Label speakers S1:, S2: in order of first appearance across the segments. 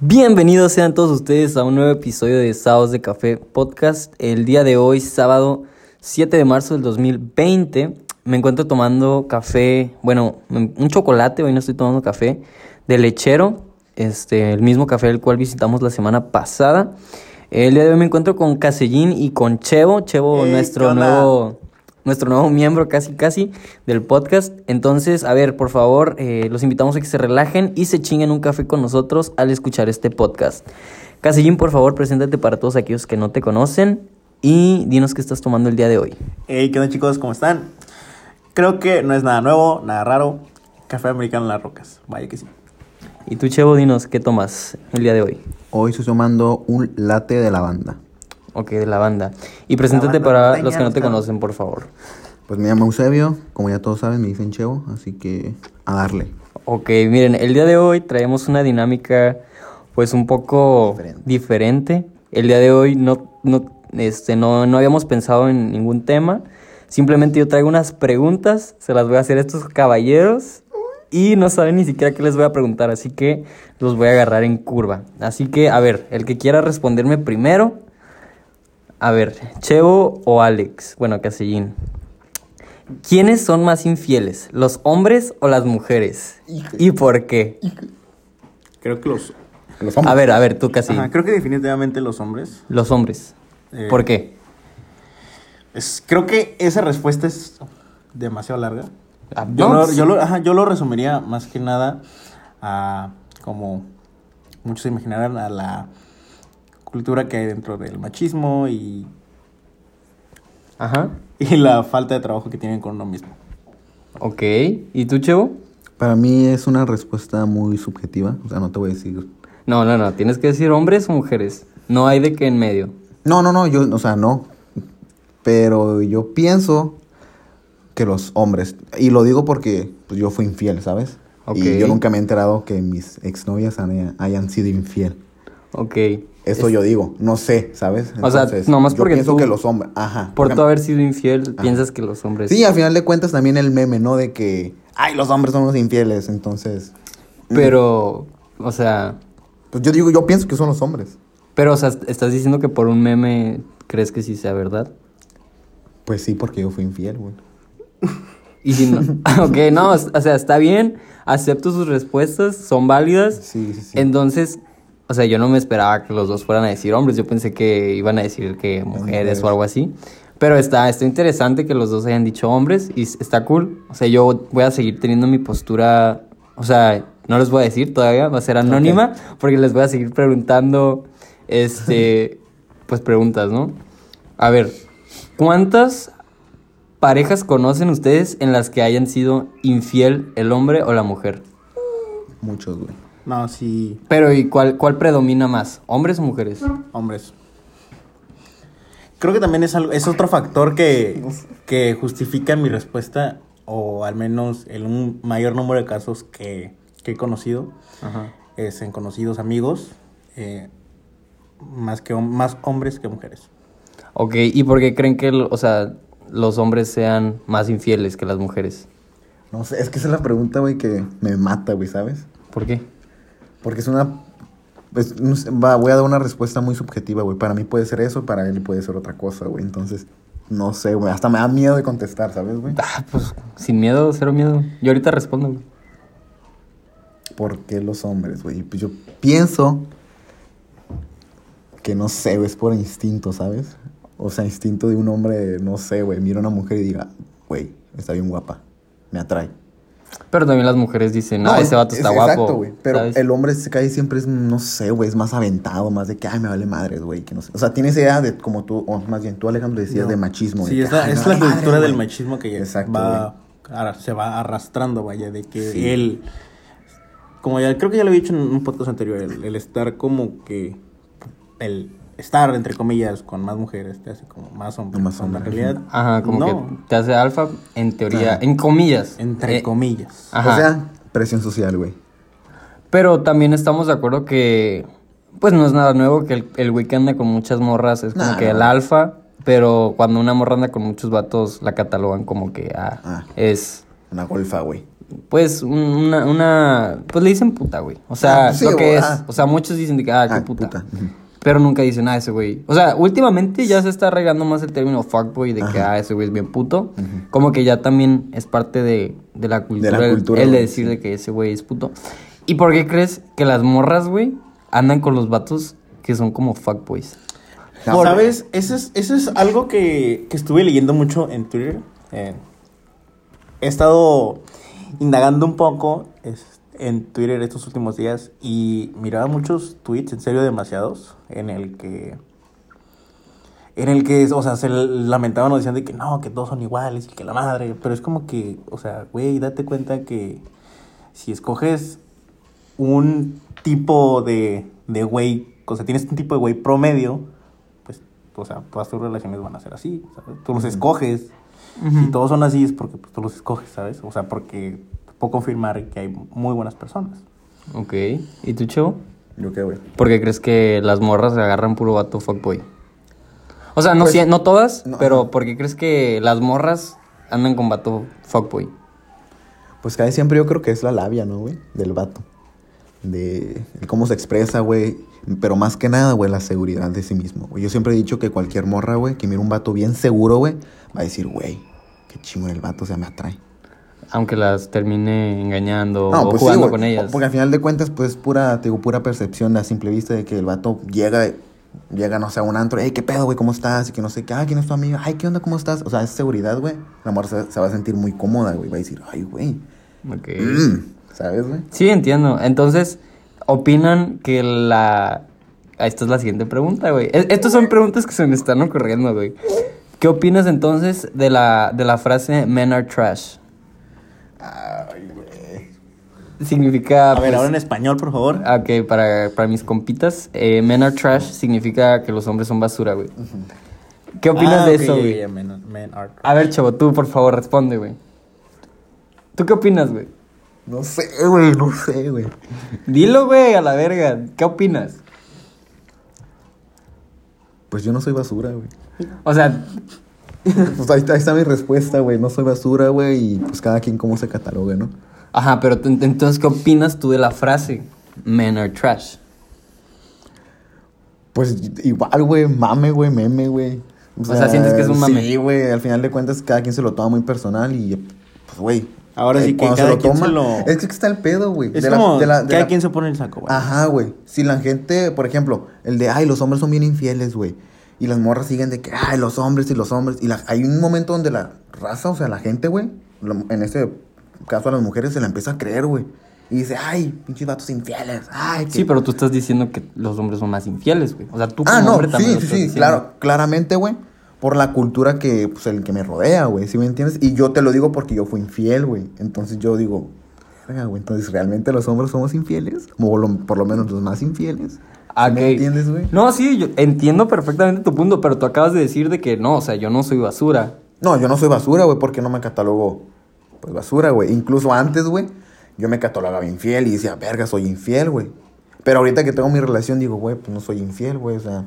S1: Bienvenidos sean todos ustedes a un nuevo episodio de Sábados de Café Podcast. El día de hoy, sábado 7 de marzo del 2020, me encuentro tomando café, bueno, un chocolate, hoy no estoy tomando café, de lechero, este, el mismo café el cual visitamos la semana pasada. El día de hoy me encuentro con Casellín y con Chevo, Chevo,
S2: Hey,
S1: nuestro nuevo nuestro nuevo miembro casi casi del podcast. Entonces, a ver, por favor, eh, los invitamos a que se relajen y se chinguen un café con nosotros al escuchar este podcast. Casellín, por favor, preséntate para todos aquellos que no te conocen y dinos qué estás tomando el día de hoy.
S2: Hey, ¿qué onda chicos? ¿Cómo están? Creo que no es nada nuevo, nada raro. Café americano en las rocas. Vaya que sí.
S1: Y tú, Chevo, dinos qué tomas el día de hoy.
S3: Hoy estoy tomando un latte de lavanda.
S1: Ok, de la banda. Y preséntate
S2: banda
S1: para los que no te conocen, por favor.
S3: Pues me llamo Eusebio, como ya todos saben, me dicen Chevo, así que a darle.
S1: Ok, miren, el día de hoy traemos una dinámica pues un poco
S3: Diferente.
S1: diferente. El día de hoy no, no, este, no, no habíamos pensado en ningún tema. Simplemente yo traigo unas preguntas, se las voy a hacer a estos caballeros y no saben ni siquiera qué les voy a preguntar, así que los voy a agarrar en curva. Así que, a ver, el que quiera responderme primero, a ver, Chevo o Alex, bueno, Casellín. ¿Quiénes son más infieles, los hombres o las mujeres? ¿Y por qué?
S2: Creo que los.
S3: Los
S1: A ver, a ver, tú casi.
S2: Ajá, creo que definitivamente los hombres.
S1: Los hombres.
S2: Eh,
S1: ¿Por qué?
S2: Es, creo que esa respuesta es demasiado larga.
S1: Ah,
S2: Yo,
S1: no,
S2: lo, yo, lo, ajá, yo lo resumiría más que nada a como muchos se imaginarán a la cultura que hay dentro del machismo y,
S1: Ajá.
S2: y la falta de trabajo que tienen con uno mismo.
S1: Ok. ¿Y tú, Chevo?
S3: Para mí es una respuesta muy subjetiva, o sea, no te voy a decir...
S1: No, no, no. Tienes que decir hombres o mujeres. No hay de qué en medio.
S3: No, no, no, yo, o sea, no. Pero yo pienso que los hombres, y lo digo porque pues, yo fui infiel, ¿sabes?
S1: Ok.
S3: Y yo nunca me he enterado que mis exnovias hayan, hayan sido infiel.
S1: Ok.
S3: Eso yo digo, no sé, ¿sabes?
S1: O sea, nomás
S3: yo
S1: porque
S3: pienso
S1: tú-
S3: que los hombres, ajá.
S1: Por tú haber sido infiel, piensas que los hombres.
S3: Sí, al final de cuentas también el meme, ¿no? De que, ay, los hombres son los infieles, entonces...
S1: Pero, o sea.
S3: Pues yo digo, yo pienso que son los hombres.
S1: Pero, o sea, estás diciendo que por un meme crees que sí sea verdad.
S3: Pues sí, porque yo fui infiel, güey.
S1: Y si no. ok, no, o sea, está bien. Acepto sus respuestas, son válidas.
S3: Sí, sí, sí.
S1: Entonces, o sea, yo no me esperaba que los dos fueran a decir hombres. Yo pensé que iban a decir que mujeres o algo así. Pero está, está interesante que los dos hayan dicho hombres y está cool. O sea, yo voy a seguir teniendo mi postura. O sea, no les voy a decir todavía, va a ser anónima, porque les voy a seguir preguntando, este, pues preguntas, ¿no? A ver, ¿cuántas parejas conocen ustedes en las que hayan sido infiel el hombre o la mujer?
S3: Muchos, güey.
S2: No, sí,
S1: Pero ¿y cuál, cuál predomina más? ¿Hombres o mujeres?
S2: hombres. Creo que también es, algo, es otro factor que, que justifica mi respuesta, o al menos en un mayor número de casos que, que he conocido,
S1: Ajá.
S2: es en conocidos amigos, eh, más, que, más hombres que mujeres.
S1: Ok, ¿y por qué creen que, o sea, los hombres sean más infieles que las mujeres?
S3: No sé, es que esa es la pregunta, güey, que me mata, güey, ¿sabes?
S1: ¿Por qué?
S3: Porque es una... pues, va, voy a dar una respuesta muy subjetiva, güey. Para mí puede ser eso, para él puede ser otra cosa, güey. Entonces, no sé, güey. Hasta me da miedo de contestar, ¿sabes, güey?
S1: Ah, pues sin miedo, cero miedo. Yo ahorita respondo. güey.
S3: ¿Por qué los hombres, güey? Pues yo pienso que no sé, güey, es por instinto, ¿sabes? O sea, instinto de un hombre, no sé, güey, mira a una mujer y diga, güey, está bien guapa, me atrae.
S1: Pero también las mujeres dicen, no, ese vato
S3: es-
S1: está guapo.
S3: Exacto, güey. Pero
S1: ¿sabes?
S3: el hombre se cae siempre es, no sé, güey, es más aventado, más de que, ay, me vale madres, güey, que no sé. O sea, tiene esa idea de, como tú, o más bien tú, Alejandro, decías
S2: No.
S3: de machismo. de
S2: Sí,
S3: que,
S2: es la,
S3: "Ay,
S2: es
S3: madre,
S2: cultura del
S3: güey".
S2: machismo que
S3: Exacto,
S2: va, se va arrastrando, vaya, de que
S3: Sí.
S2: él, como ya creo que ya lo había dicho en un podcast anterior, el, el estar como que, el estar, entre comillas, con más mujeres, te hace como más hombre.
S3: Más
S2: cuando en
S3: hombre.
S2: realidad,
S1: Ajá, como
S2: no,
S1: que te hace alfa en teoría,
S3: Ajá.
S1: en comillas.
S2: entre
S1: Eh,
S2: comillas.
S1: Ajá.
S3: O sea, presión social, güey.
S1: Pero también estamos de acuerdo que, pues no es nada nuevo que el, el güey que anda con muchas morras es como
S3: Nah,
S1: que
S3: no.
S1: el alfa, pero cuando una morra anda con muchos vatos la catalogan como que ah,
S3: Ah.
S1: es
S3: Una golfa, güey.
S1: pues, un- una, una, pues le dicen puta, güey. O sea,
S3: Ah, sí,
S1: lo que es.
S3: ah.
S1: O sea, muchos dicen que, ah, qué
S3: Ah,
S1: puta. Pero nunca dicen, ah, ese güey. O sea, últimamente ya se está arreglando más el término fuckboy de que,
S3: Ajá.
S1: ah, ese güey es bien puto. Como que ya también es parte de, de la cultura. el-
S3: cultura,
S1: el de
S3: güey,
S1: decir
S3: sí.
S1: de que ese güey es puto. ¿Y por qué crees que las morras, güey, andan con los vatos que son como fuckboys?
S3: No,
S2: ¿Sabes? Eso es, eso es algo que, que estuve leyendo mucho en Twitter. Eh, he estado indagando un poco es- en Twitter estos últimos días y miraba muchos tweets, en serio demasiados, en el que... En el que, o sea, se lamentaban o decían de que no, que todos son iguales y que la madre. Pero es como que, o sea, güey, date cuenta que si escoges un tipo de, de güey, o sea, tienes un tipo de güey promedio, pues, o sea, todas tus relaciones van a ser así, ¿sabes? Tú los escoges. Y todos son así es porque pues, tú los escoges, ¿sabes? O sea, porque puedo confirmar que hay muy buenas personas.
S1: Ok. ¿Y tú, Chavo?
S3: ¿Yo qué, güey?
S1: ¿Por qué crees que las morras se agarran puro vato fuckboy? O sea, no,
S3: Pues,
S1: no todas,
S3: no,
S1: pero
S3: ajá.
S1: ¿por qué crees que las morras andan con vato fuckboy?
S3: Pues casi siempre yo creo que es la labia, ¿no, güey? Del vato. De cómo se expresa, güey. Pero más que nada, güey, la seguridad de sí mismo, güey. Yo siempre he dicho que cualquier morra, güey, que mire un vato bien seguro, güey, va a decir, güey, qué chingón el vato, o sea, me atrae.
S1: Aunque las termine engañando
S3: No,
S1: o
S3: pues
S1: jugando con ellas.
S3: Porque al final de cuentas, pues, pura, te digo, pura percepción a simple vista de que el vato llega, llega, no sé, a un antro, hey, qué pedo, güey, ¿cómo estás? Y que no sé qué, ah, ¿quién es tu amiga? Ay, ¿qué onda, cómo estás? O sea, es seguridad, güey. La morra se, se va a sentir muy cómoda, güey. Va a decir, ay, güey.
S1: Ok.
S3: mm", ¿Sabes, güey?
S1: Sí, entiendo. Entonces, ¿opinan que la... Esta es la siguiente pregunta, güey. Estas son preguntas que se me están ocurriendo, güey. ¿Qué opinas entonces de la, de la frase men are trash?
S3: Ay, güey.
S1: Significa...
S2: A ver,
S1: pues,
S2: ahora en español, por favor.
S1: Ah, Ok, para, para mis compitas, eh, men are trash significa que los hombres son basura, güey. ¿Qué opinas
S2: Ah,
S1: de eso, güey?
S2: ya, men- men are
S1: A ver, chavo, tú, por favor, responde, güey. ¿Tú qué opinas, güey?
S3: No sé, güey, no sé, güey.
S1: Dilo, güey, a la verga. ¿Qué opinas?
S3: Pues yo no soy basura, güey.
S1: O sea,
S3: Pues ahí, está- ahí está mi respuesta, güey. No soy basura, güey. Y pues cada quien cómo se catalogue, ¿no?
S1: ajá, pero entonces, ¿qué opinas tú de la frase men are trash?
S3: Pues igual, güey, mame, güey, meme, güey.
S1: O sea, ¿sientes que es un mame?
S3: Sí, güey, al final de cuentas cada quien se lo toma muy personal y pues, güey.
S2: Ahora sí que cada quien se lo-
S3: Es que está el pedo, güey.
S2: Es
S3: de la-
S2: como
S3: de la- de
S2: cada
S3: la-
S2: quien se pone el saco, güey.
S3: Ajá, güey. Si la gente, por ejemplo, el de, ay, los hombres son bien infieles, güey. Y las morras siguen de que, ay, los hombres y los hombres. Y la- hay un momento donde la raza, o sea, la gente, güey, en este caso a las mujeres se la empieza a creer, güey. Y dice, ay, pinches vatos infieles. Ay, que-
S1: Sí, pero tú estás diciendo que los hombres son más infieles, güey. O sea, tú como
S3: Ah, no,
S1: hombre también
S3: sí, sí, sí,
S1: diciendo.
S3: claro, claramente, güey. Por la cultura que, pues, el que me rodea, güey, ¿sí me entiendes? Y yo te lo digo porque yo fui infiel, güey. Entonces yo digo, verga, güey, entonces, ¿realmente los hombres somos infieles? O lo- por lo menos los más infieles.
S1: Ah,
S3: ¿Sí
S1: ok.
S3: me entiendes, güey?
S1: No, sí, yo entiendo perfectamente tu punto, pero tú acabas de decir de que no, o sea, yo no soy basura.
S3: No, yo no soy basura, güey, porque no me catalogo, pues, basura, güey. Incluso antes, güey, yo me catalogaba infiel y decía, verga, soy infiel, güey. Pero ahorita que tengo mi relación, digo, güey, pues no soy infiel, güey, o sea,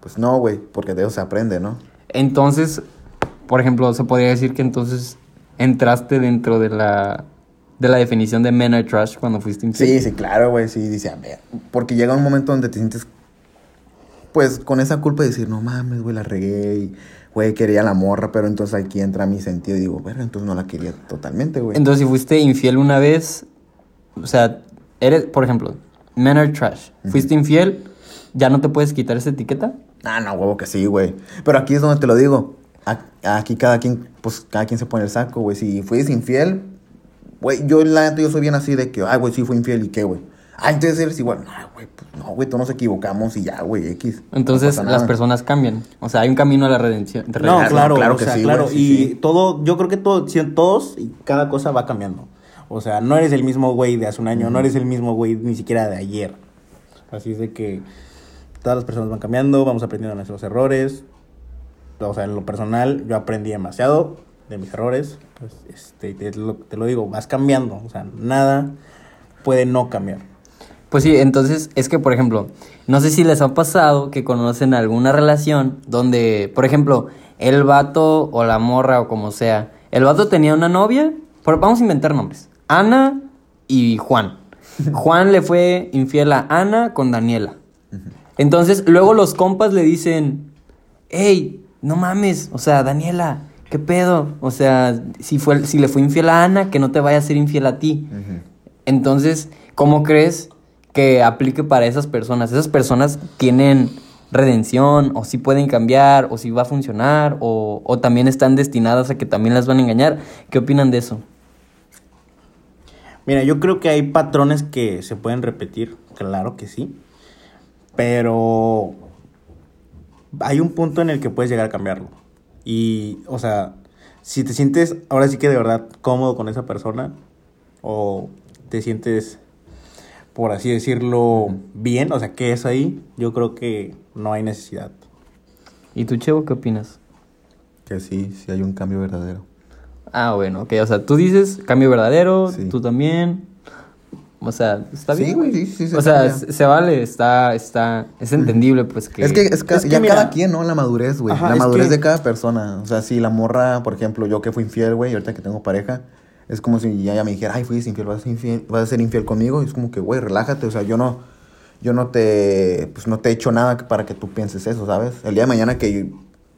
S3: pues no, güey, porque de eso se aprende, ¿no?
S1: Entonces, por ejemplo, se podría decir que entonces entraste dentro de la de la definición de men are trash cuando fuiste infiel.
S3: Sí, sí, claro, güey, sí, dice, a ver, porque llega un momento donde te sientes, pues, con esa culpa de decir, no mames, güey, la regué y, güey, quería la morra, pero entonces aquí entra mi sentido y digo, verga, entonces no la quería totalmente, güey.
S1: Entonces, si fuiste infiel una vez, o sea, eres, por ejemplo, men are trash. Fuiste infiel, ya no te puedes quitar esa etiqueta.
S3: Ah, no, huevo que sí, güey. Pero aquí es donde te lo digo. Aquí cada quien, pues, cada quien se pone el saco, güey. Si fuiste infiel, güey, yo la neta, yo soy bien así de que, ay, güey, sí fui infiel y qué, güey. Ah, entonces eres igual. No, güey, pues, no, güey, todos nos equivocamos y ya, güey, X.
S1: Entonces, las personas cambian. O sea, hay un camino a la redención. de
S2: No,
S1: redención.
S2: claro,
S3: claro
S2: o
S3: que
S2: sea,
S3: sí,
S2: claro. y
S3: sí.
S2: todo, yo creo que todo, si todos y cada cosa va cambiando. O sea, no eres el mismo güey de hace un año, no eres el mismo güey ni siquiera de ayer. Así es de que todas las personas van cambiando, vamos aprendiendo nuestros errores. O sea, en lo personal, yo aprendí demasiado de mis errores. Pues, este, te, lo, te lo digo, vas cambiando. O sea, nada puede no cambiar.
S1: Pues sí, entonces es que, por ejemplo, no sé si les ha pasado que conocen alguna relación donde, por ejemplo, el vato o la morra o como sea, el vato tenía una novia, por- vamos a inventar nombres, Ana y Juan. Juan le fue infiel a Ana con Daniela. Entonces, luego los compas le dicen, hey, no mames, o sea, Daniela, ¿qué pedo? O sea, si, fue, si le fue infiel a Ana, que no te vaya a ser infiel a ti. Entonces, ¿cómo crees que aplique para esas personas? Esas personas tienen redención, o si pueden cambiar, o si va a funcionar, o, o también están destinadas a que también las van a engañar. ¿Qué opinan de eso?
S2: Mira, yo creo que hay patrones que se pueden repetir, claro que sí, pero hay un punto en el que puedes llegar a cambiarlo. Y, o sea, si te sientes ahora sí que de verdad cómodo con esa persona, o te sientes, por así decirlo, bien, o sea, que es ahí, yo creo que no hay necesidad.
S1: ¿Y tú, Chevo, qué opinas?
S3: Que sí, sí hay un cambio verdadero.
S1: Ah, bueno, ok, o sea, tú dices cambio verdadero,
S3: Sí.
S1: tú también. O sea, está
S3: Sí,
S1: bien.
S3: güey, sí, sí se
S1: O sea, se se vale, está, está, es entendible, pues que.
S3: Es que es, ca-
S2: Es que
S3: ya
S2: mira-
S3: cada quien, ¿no? La madurez, güey.
S2: Ajá,
S3: La madurez
S2: que-
S3: de cada persona. O sea, si la morra, por ejemplo, yo que fui infiel, güey, y ahorita que tengo pareja, es como si ya, ya me dijera, ay, fuiste infiel, vas a ser infiel, vas a ser infiel conmigo. Y es como que, güey, relájate. O sea, yo no, yo no te, pues no te he hecho nada para que tú pienses eso, ¿sabes? El día de mañana que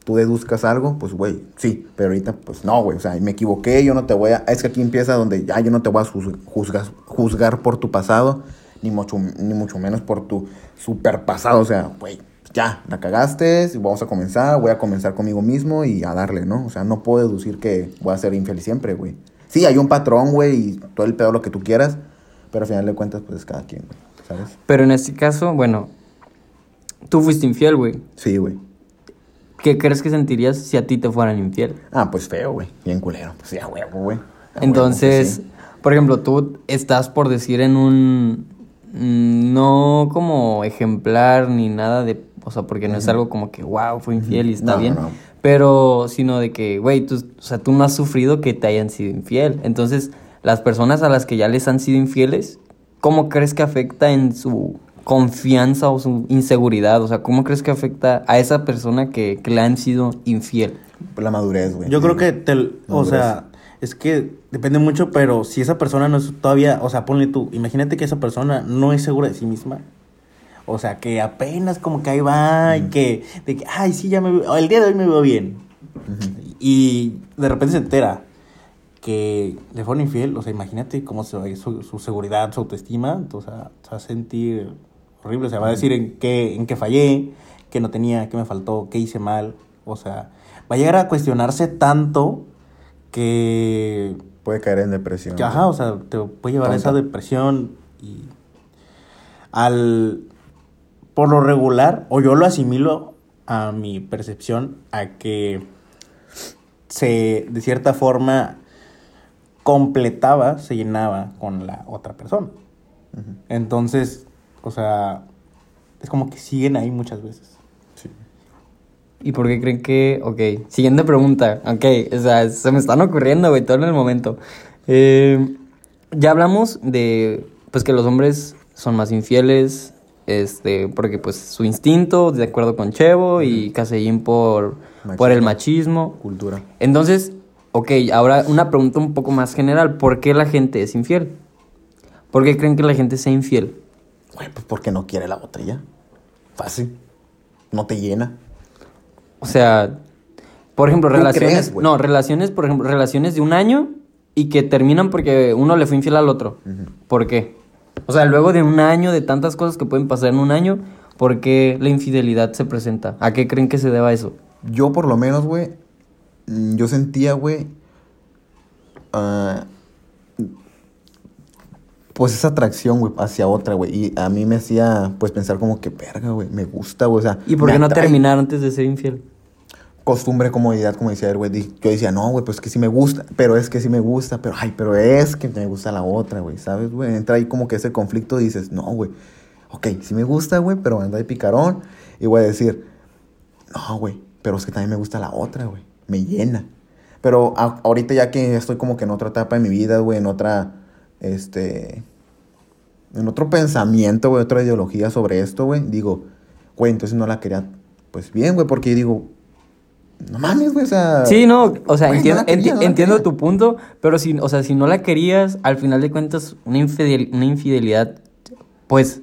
S3: tú deduzcas algo, pues, güey, sí. Pero ahorita, pues no, güey. O sea, me equivoqué, yo no te voy a. Es que aquí empieza donde ya yo no te voy a juz- juzgar, juzgar por tu pasado, ni mucho, ni mucho menos por tu super pasado. O sea, güey, ya, la cagaste, vamos a comenzar, voy a comenzar conmigo mismo y a darle, ¿no? O sea, no puedo deducir que voy a ser infiel siempre, güey. Sí, hay un patrón, güey, y todo el pedo lo que tú quieras, pero al final de cuentas, pues es cada quien, güey, ¿sabes?
S1: Pero en este caso, bueno, tú fuiste infiel, güey.
S3: Sí, güey.
S1: ¿Qué crees que sentirías si a ti te fueran infiel?
S3: Ah, pues feo, güey, bien culero. Pues sí, a huevo, güey. Huevo,
S1: Entonces,
S3: sí.
S1: por ejemplo, tú estás por decir en un. mm, No como ejemplar ni nada de. O sea, porque no es algo como que, wow, fue infiel y está
S3: No,
S1: bien.
S3: no.
S1: Pero, sino de que, güey, tú, o sea, tú no has sufrido que te hayan sido infiel. Entonces, las personas a las que ya les han sido infieles, ¿cómo crees que afecta en su confianza o su inseguridad? O sea, ¿cómo crees que afecta a esa persona que, que le han sido infiel?
S3: La madurez, güey.
S2: Yo
S3: Sí,
S2: creo que, te, o sea, es que depende mucho, pero si esa persona no es todavía, o sea, ponle tú, imagínate que esa persona no es segura de sí misma. O sea, que apenas como que ahí va y que, de que, ay, sí, ya me veo, el día de hoy me veo bien. Y de repente se entera que le fueron infiel, o sea, imagínate cómo se va su, su seguridad, su autoestima, entonces o sea, se va a sentir horrible, o sea, va a decir en qué, en qué fallé, qué no tenía, qué me faltó, qué hice mal, o sea, va a llegar a cuestionarse tanto que,
S3: Puede caer en depresión.
S2: que, ajá, o sea, te puede llevar a esa depresión y al, por lo regular, o yo lo asimilo a mi percepción, a que se, de cierta forma, completaba, se llenaba con la otra persona. Entonces, o sea, es como que siguen ahí muchas veces.
S3: Sí.
S1: ¿Y por qué creen que.? Ok, siguiente pregunta. Ok, o sea, se me están ocurriendo, güey, todo en el momento. Eh, ya hablamos de. Pues que los hombres son más infieles. Este, porque pues su instinto, de acuerdo con Chevo, y Casellín por, por el machismo.
S3: Cultura.
S1: Entonces, ok, ahora una pregunta un poco más general. ¿Por qué la gente es infiel? ¿Por qué creen que la gente sea infiel?
S3: Güey, pues porque no quiere la ya. Fácil. No te llena.
S1: O sea, por ejemplo,
S3: ¿Tú
S1: relaciones.
S3: crees,
S1: no, relaciones, por ejemplo, relaciones de un año y que terminan porque uno le fue infiel al otro. ¿Por qué? O sea, luego de un año, de tantas cosas que pueden pasar en un año, ¿por qué la infidelidad se presenta? ¿A qué creen que se deba eso?
S3: Yo por lo menos, güey, yo sentía, güey, ah, pues esa atracción, güey, hacia otra, güey. Y a mí me hacía, pues, pensar como que, verga, güey, me gusta, güey. O sea,
S1: ¿Y por qué no terminar antes de ser infiel?
S3: Costumbre, comodidad, como decía el güey. Yo decía, no, güey, pues que sí me gusta, pero es que sí me gusta, pero, ay, pero es que me gusta la otra, güey, ¿sabes, güey? Entra ahí como que ese conflicto y dices, no, güey, ok, sí me gusta, güey, pero anda de picarón. Y voy a decir, no, güey, pero es que también me gusta la otra, güey, me llena. Pero a- ahorita ya que estoy como que en otra etapa de mi vida, güey, en otra, este, en otro pensamiento, güey, otra ideología sobre esto, güey, digo, güey, entonces no la quería, pues bien, güey, porque digo, no mames, güey, o sea.
S1: Sí, no, o sea,
S3: güey,
S1: entiendo,
S3: no la quería,
S1: enti-
S3: no la
S1: entiendo tu punto, pero si, o sea, si no la querías, al final de cuentas, una, infidel- una infidelidad, pues,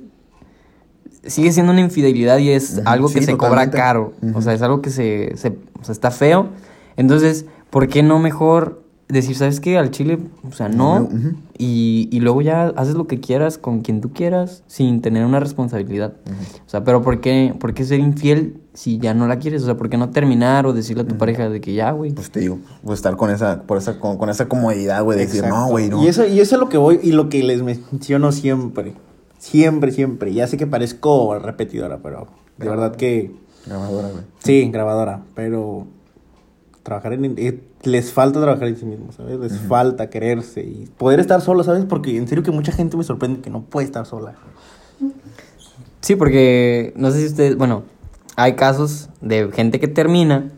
S1: sigue siendo una infidelidad y es algo que se cobra caro. O sea, es algo que se, se- o sea, está feo. Entonces, ¿por qué no mejor decir, sabes qué, al chile, o sea, no, y, y luego ya haces lo que quieras con quien tú quieras sin tener una responsabilidad? O sea, pero ¿por qué, ¿por qué ser infiel si ya no la quieres? O sea, ¿por qué no terminar o decirle a tu pareja de que ya, güey?
S3: Pues te digo, pues estar con esa, por esa, con, con esa comodidad, güey, de decir,
S2: Exacto.
S3: no, güey, no.
S2: Y eso, y eso es lo que voy y lo que les menciono siempre. Siempre, siempre. Ya sé que parezco repetidora, pero de verdad que
S3: Grabadora, güey.
S2: sí, grabadora. Pero trabajar en. eh, les falta trabajar en sí mismos, ¿sabes? Les falta quererse y poder estar solo, ¿sabes? Porque en serio que mucha gente me sorprende que no puede estar sola.
S1: Sí, porque no sé si ustedes, bueno, hay casos de gente que termina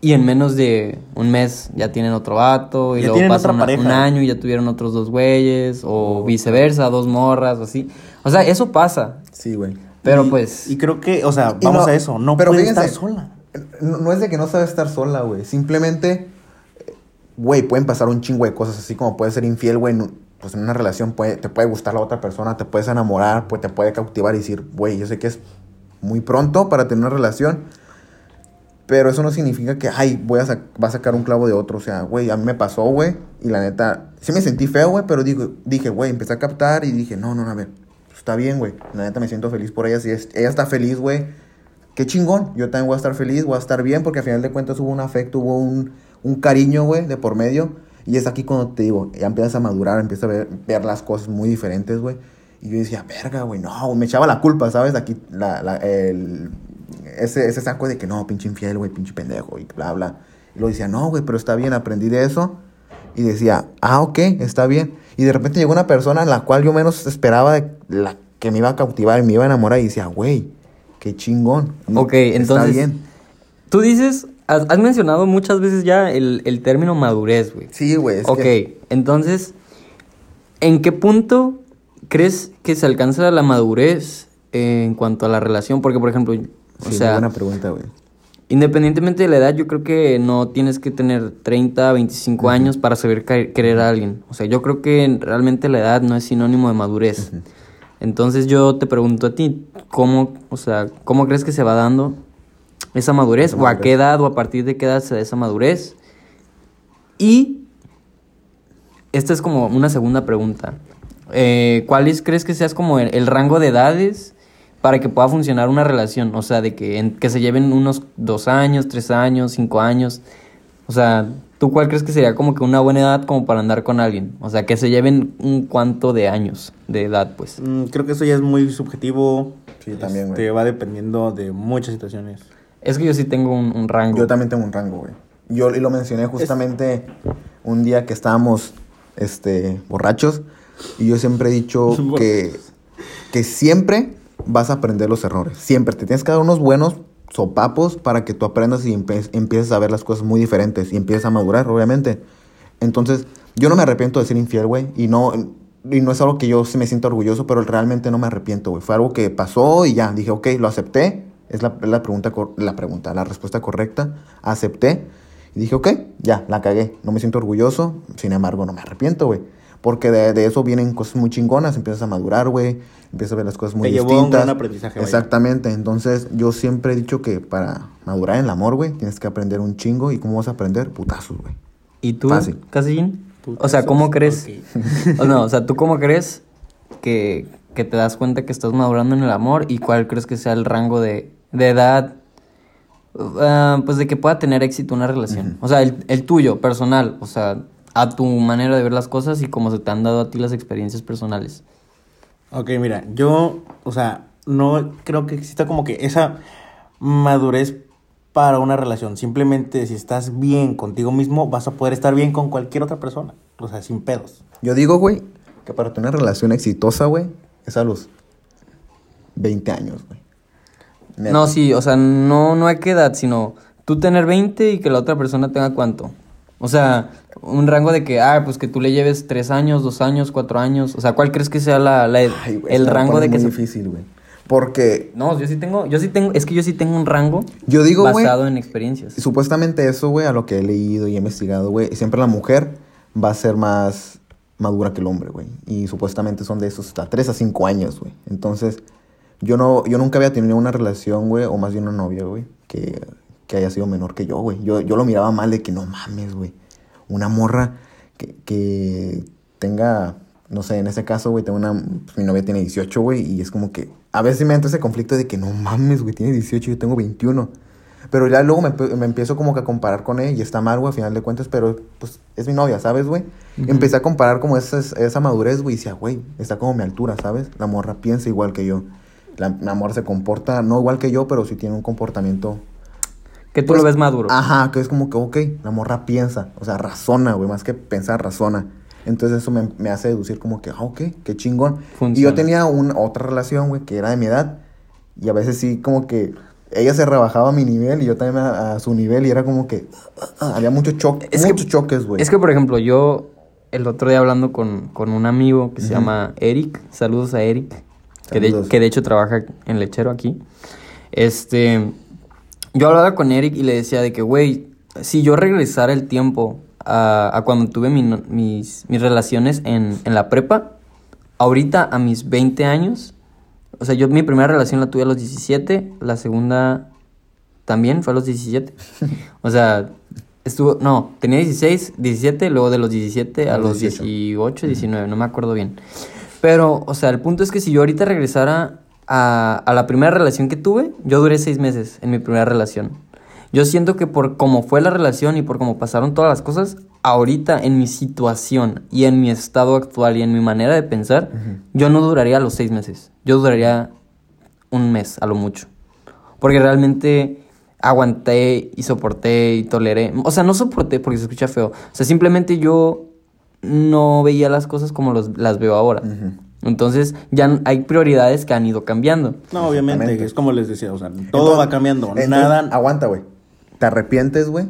S1: y en menos de un mes ya tienen otro vato y
S2: Ya
S1: luego
S2: tienen
S1: pasa
S2: otra
S1: una-
S2: pareja.
S1: un año y ya tuvieron otros dos güeyes o viceversa, dos morras o así. O sea, eso pasa,
S3: Sí, güey.
S1: pero
S2: Y-
S1: pues
S2: Y creo que, o sea, vamos
S3: no-
S2: a eso. No
S3: pero
S2: puede
S3: fíjense,
S2: estar sola.
S3: No, es de que no sabe estar sola, güey. Simplemente, güey, pueden pasar un chingo de cosas, así como puede ser infiel, güey. Pues en una relación puede, te puede gustar la otra persona, te puedes enamorar, pues te puede cautivar y decir, güey, yo sé que es muy pronto para tener una relación, pero eso no significa que, ay, voy a va a sacar un clavo de otro. O sea, güey, a mí me pasó, güey, y la neta, sí me sentí feo, güey, pero digo, dije, güey, empecé a captar y dije, no, no, a ver, está bien, güey. La neta me siento feliz por ella. Si es- ella está feliz, güey, qué chingón. Yo también voy a estar feliz, voy a estar bien, porque al final de cuentas hubo un afecto, hubo un, un cariño, güey, de por medio. Y es aquí cuando te digo, ya empiezas a madurar, empiezas a ver, las cosas muy diferentes, güey. Y yo decía, verga, güey, no, güey", me echaba la culpa, ¿sabes? Aquí, la, la- el, ese, ese saco de que no, pinche infiel, güey, pinche pendejo, y bla, bla. Y luego decía, no, güey, pero está bien, aprendí de eso. Y decía, ah, ok, está bien. Y de repente llegó una persona en la cual yo menos esperaba la que me iba a cautivar y me iba a enamorar. Y decía, güey, qué chingón.
S1: Ok,
S3: Está
S1: entonces-
S3: bien.
S1: tú dices, has, has mencionado muchas veces ya el, el término madurez, güey.
S3: Sí, güey.
S1: ok,
S3: que-
S1: entonces, ¿en qué punto crees que se alcanza la madurez eh, en cuanto a la relación? Porque, por ejemplo, o
S3: sí,
S1: sea,
S3: buena pregunta, güey.
S1: independientemente de la edad, yo creo que no tienes que tener 30, 25 años para saber querer a alguien. O sea, yo creo que realmente la edad no es sinónimo de madurez. Entonces yo te pregunto a ti, ¿cómo, o sea, cómo crees que se va dando esa madurez? ¿O a qué edad o a partir de qué edad se da esa madurez? Y esta es como una segunda pregunta. Eh, ¿Cuáles crees que seas como el, el rango de edades para que pueda funcionar una relación? O sea, de que, en- que se lleven unos dos años, tres años, cinco años. O sea, ¿tú cuál crees que sería como que una buena edad como para andar con alguien? O sea, que se lleven un cuanto de años de edad, pues.
S2: Mm, creo que eso ya es muy subjetivo.
S3: Sí, también, güey.
S2: Este, va dependiendo de muchas situaciones.
S1: Es que yo sí tengo un, un rango.
S3: Yo también tengo un rango, güey. Yo y lo mencioné justamente un día que estábamos este, borrachos. Y yo siempre he dicho que, que siempre vas a aprender los errores. Siempre. Te tienes que dar unos buenos sopapos para que tú aprendas y empieces a ver las cosas muy diferentes. Y empieces a madurar, obviamente. Entonces, yo no me arrepiento de ser infiel, güey. Y no, y no es algo que yo sí me siento orgulloso, pero realmente no me arrepiento, güey. Fue algo que pasó y ya. Dije, ok, lo acepté. Es la, la pregunta, la pregunta, la respuesta correcta. Acepté. Y dije, ok, ya, la cagué. No me siento orgulloso. Sin embargo, no me arrepiento, güey. Porque de, de eso vienen cosas muy chingonas. Empiezas a madurar, güey. Empiezas a ver las cosas muy
S2: Te llevó a un gran aprendizaje, vaya.
S3: Exactamente. Entonces, yo siempre he dicho que para madurar en el amor, güey, tienes que aprender un chingo. ¿Y cómo vas a aprender? Putazos, güey.
S1: ¿Y tú,
S3: Fácil.
S1: Casillín? O sea, ¿cómo crees? o no, o sea, ¿tú cómo crees que, que te das cuenta que estás madurando en el amor y cuál crees que sea el rango de, de edad, ah, pues de que pueda tener éxito una relación? O sea, el, el tuyo, personal, o sea, a tu manera de ver las cosas y cómo se te han dado a ti las experiencias personales.
S2: Ok, mira, yo, o sea, no creo que exista como que esa madurez para una relación. Simplemente si estás bien contigo mismo, vas a poder estar bien con cualquier otra persona. O sea, sin pedos.
S3: Yo digo, güey, que para tener una relación exitosa, güey, es a los 20 años, güey. Neta.
S1: No, sí, o sea, no, no hay que edad, sino tú tener 20 y que la otra persona tenga cuánto. O sea, un rango de que, ah, pues que tú le lleves 3 años, 2 años, 4 años. O sea, ¿cuál crees que sea la, la ed-
S3: Ay, güey,
S1: el rango de que
S3: muy
S1: se...
S3: difícil, güey. Porque
S1: No, yo sí tengo, yo sí tengo, es que yo sí tengo un rango
S3: yo digo, güey,
S1: basado en experiencias.
S3: supuestamente eso, güey, a lo que he leído y he investigado, güey, siempre la mujer va a ser más madura que el hombre, güey. Y supuestamente son de esos hasta 3 a 5 años, güey. Entonces, yo no yo nunca había tenido una relación, güey, o más bien una novia, güey, que, que haya sido menor que yo, güey. Yo, yo lo miraba mal de que no mames, güey. Una morra que, que tenga, no sé, en ese caso, güey, tengo una, pues, mi novia tiene 18, güey, y es como que, a veces me entra ese conflicto de que no mames, güey, tiene 18 y yo tengo 21. Pero ya luego me, me empiezo como que a comparar con ella y está mal, güey, a final de cuentas, pero pues es mi novia, ¿sabes, güey? Empecé a comparar como esa, esa madurez, güey, y decía, güey, está como a mi altura, ¿sabes? La morra piensa igual que yo. La, la morra se comporta, no igual que yo, pero sí tiene un comportamiento
S1: Que tú
S3: pues,
S1: lo ves maduro.
S3: Ajá, que es como que, ok, la morra piensa, o sea, razona, güey, más que pensar, razona. Entonces eso me, me hace deducir como que, ah, ok, qué chingón. Y
S1: Funciona.
S3: yo tenía una, otra relación, güey, que era de mi edad. Y a veces sí, como que ella se rebajaba a mi nivel y yo también a, a su nivel. Y era como que ah, había mucho choque,
S1: Es que-
S3: muchos choques, güey.
S1: Es que, por ejemplo, yo el otro día hablando con, con un amigo que se llama Eric, saludos a Eric, que de, que de hecho trabaja en Lechero aquí. Este, yo hablaba con Eric y le decía de que, güey, si yo regresara el tiempo a, a cuando tuve mi mis, mis relaciones en, en la prepa, ahorita a mis 20 años, o sea, yo mi primera relación la tuve a los 17, la segunda también fue a los 17. O sea, estuvo, no, tenía 16, 17, luego de los 17 a
S3: los
S1: los
S3: 18.
S1: 18, 19, no me acuerdo bien. Pero, o sea, el punto es que si yo ahorita regresara a, a la primera relación que tuve, yo duré seis meses en mi primera relación. Yo siento que por cómo fue la relación y por cómo pasaron todas las cosas, ahorita en mi situación y en mi estado actual y en mi manera de pensar, yo no duraría los seis meses. Yo duraría un mes a lo mucho. Porque realmente aguanté y soporté y toleré. O sea, no soporté porque se escucha feo. O sea, simplemente yo no veía las cosas como los- las veo ahora. Entonces, ya hay prioridades que han ido cambiando.
S2: No, obviamente, es como les decía, o sea, todo
S3: Entonces-
S2: va cambiando,
S3: entonces,
S2: nada...
S3: Aguanta, güey. ¿Te arrepientes, güey?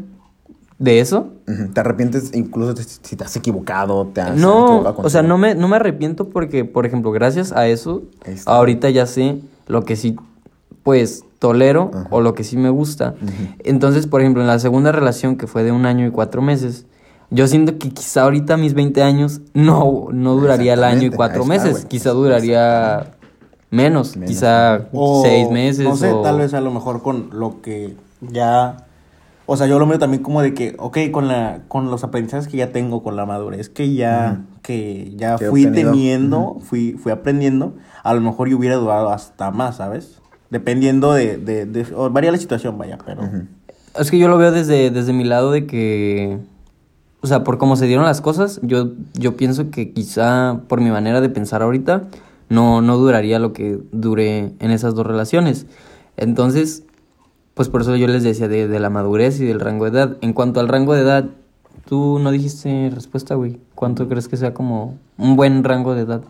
S1: ¿De eso?
S3: ¿Te arrepientes incluso te- si te has equivocado? Te has
S1: No, o sea, no me, no me arrepiento porque, por ejemplo, gracias a eso, ahorita ya sé lo que sí, pues, tolero
S3: Ajá.
S1: o lo que sí me gusta. Entonces, por ejemplo, en la segunda relación que fue de un año y cuatro meses, yo siento que quizá ahorita mis 20 años no, no duraría el año y cuatro
S3: está,
S1: meses, quizá duraría menos,
S3: Menos,
S1: quizá
S2: O,
S1: seis meses.
S2: No sé,
S1: o-
S2: tal vez a lo mejor con lo que ya... O sea, yo lo miro también como de que, ok, con la con los aprendizajes que ya tengo, con la madurez que ya, que ya
S3: Que
S2: fui
S3: obtenido.
S2: teniendo, fui, fui aprendiendo, a lo mejor yo hubiera durado hasta más, ¿sabes? Dependiendo de, de, de o varía la situación, vaya, pero...
S1: Es que yo lo veo desde, desde mi lado de que, o sea, por cómo se dieron las cosas, yo, yo pienso que quizá por mi manera de pensar ahorita, no, no duraría lo que duré en esas dos relaciones. Entonces, pues por eso yo les decía de, de la madurez y del rango de edad. En cuanto al rango de edad, tú no dijiste respuesta, güey. ¿Cuánto crees que sea como un buen rango de edad?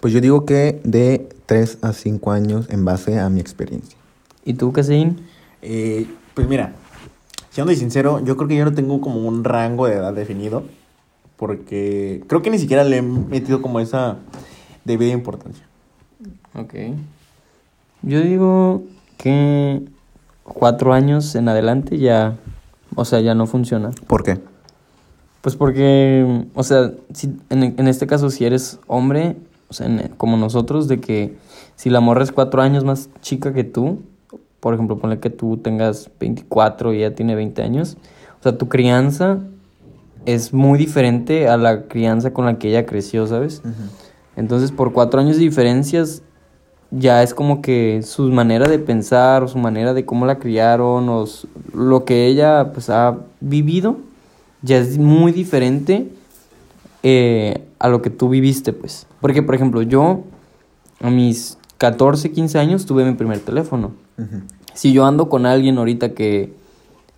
S3: Pues yo digo que de 3 a 5 años en base a mi experiencia.
S1: ¿Y tú, Casein?
S2: Eh, pues mira, siendo sincero, yo creo que yo no tengo como un rango de edad definido. Porque creo que ni siquiera le he metido como esa debida importancia.
S1: Ok. Yo digo que cuatro años en adelante ya, o sea, ya no funciona.
S3: ¿Por qué?
S1: Pues porque, o sea, si, en, en este caso si eres hombre, o sea, en- como nosotros, de que si la morra es cuatro años más chica que tú, por ejemplo, ponle que tú tengas 24 y ella tiene 20 años, o sea, tu crianza es muy diferente a la crianza con la que ella creció, ¿sabes? Entonces, por cuatro años de diferencias, ya es como que su manera de pensar, o su manera de cómo la criaron, o su- lo que ella pues ha vivido, ya es muy diferente eh, a lo que tú viviste, pues. Porque, por ejemplo, yo a mis 14, 15 años tuve mi primer teléfono. Si yo ando con alguien ahorita que,